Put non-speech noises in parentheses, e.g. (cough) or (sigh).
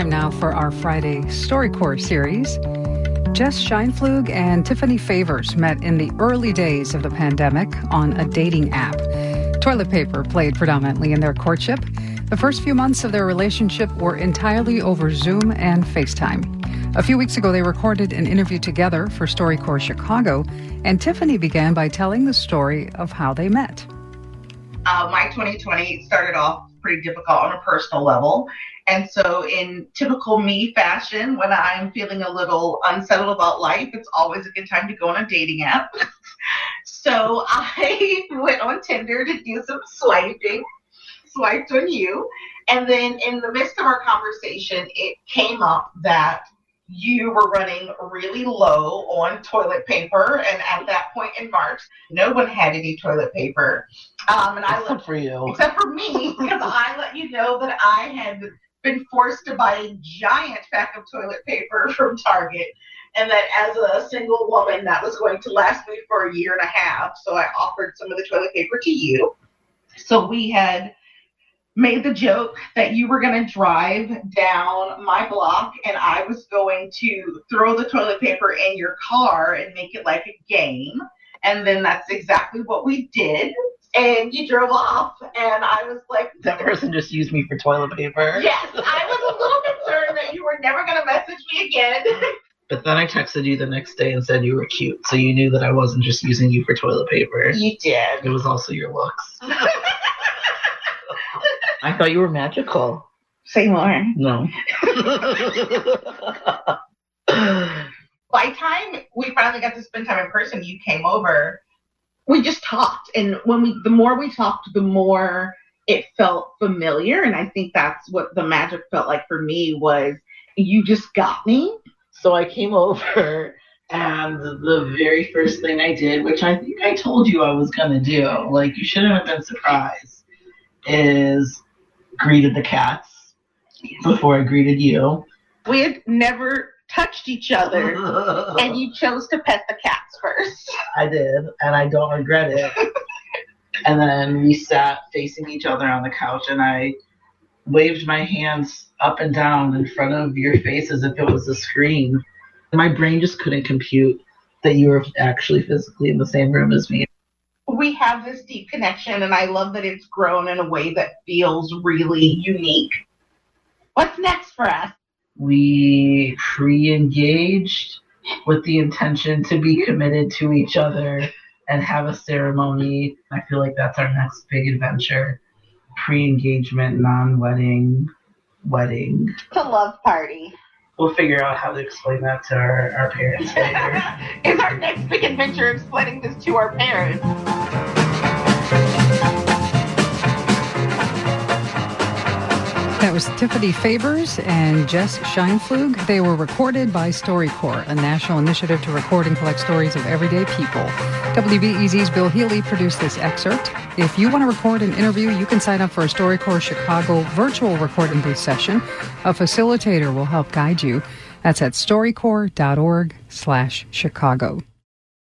time now for our Friday StoryCorps series. Jes Scheinpflug and Tiffany Favers met in the early days of the pandemic on a dating app. Toilet paper played predominantly in their courtship. The first few months of their relationship were entirely over Zoom and FaceTime. A few weeks ago, they recorded an interview together for StoryCorps Chicago, and Tiffany began by telling the story of how they met. Uh, my 2020 started off pretty difficult on a personal level. And so, in typical me fashion, when I'm feeling a little unsettled about life, it's always a good time to go on a dating app. (laughs) so, I (laughs) went on Tinder to do some swiping, swiped on you. And then, in the midst of our conversation, it came up that you were running really low on toilet paper, and at that point in March, no one had any toilet paper. Um, and except I let, for you, except for me, (laughs) because I let you know that I had been forced to buy a giant pack of toilet paper (laughs) from Target, and that as a single woman, that was going to last me for a year and a half. So I offered some of the toilet paper to you. So we had made the joke that you were going to drive down my block and I was going to throw the toilet paper in your car and make it like a game. And then that's exactly what we did. And you drove off, and I was like, That person just used me for toilet paper. Yes, I was a little concerned that you were never going to message me again. But then I texted you the next day and said you were cute, so you knew that I wasn't just using you for toilet paper. You did. It was also your looks. (laughs) I thought you were magical. Say more. No. By time we finally got to spend time in person, you came over. We just talked, and when we, the more we talked, the more it felt familiar. And I think that's what the magic felt like for me was you just got me. So I came over, and the very first thing I did, which I think I told you I was gonna do, like you shouldn't have been surprised, is greeted the cats before I greeted you. We had never touched each other, and you chose to pet the cats first. I did, and I don't regret it. (laughs) and then we sat facing each other on the couch, and I waved my hands up and down in front of your face as if it was a screen. My brain just couldn't compute that you were actually physically in the same room as me have this deep connection, and I love that it's grown in a way that feels really unique. What's next for us? We pre engaged with the intention to be committed to each other and have a ceremony. I feel like that's our next big adventure. Pre engagement, non wedding, wedding. The love party. We'll figure out how to explain that to our, our parents later. (laughs) Is our next big adventure explaining this to our parents? Was Tiffany Favers and Jes Scheinpflug. They were recorded by StoryCorps, a national initiative to record and collect stories of everyday people. WBEZ's Bill Healy produced this excerpt. If you want to record an interview, you can sign up for a StoryCorps Chicago virtual recording booth session. A facilitator will help guide you. That's at storycorps.org slash Chicago.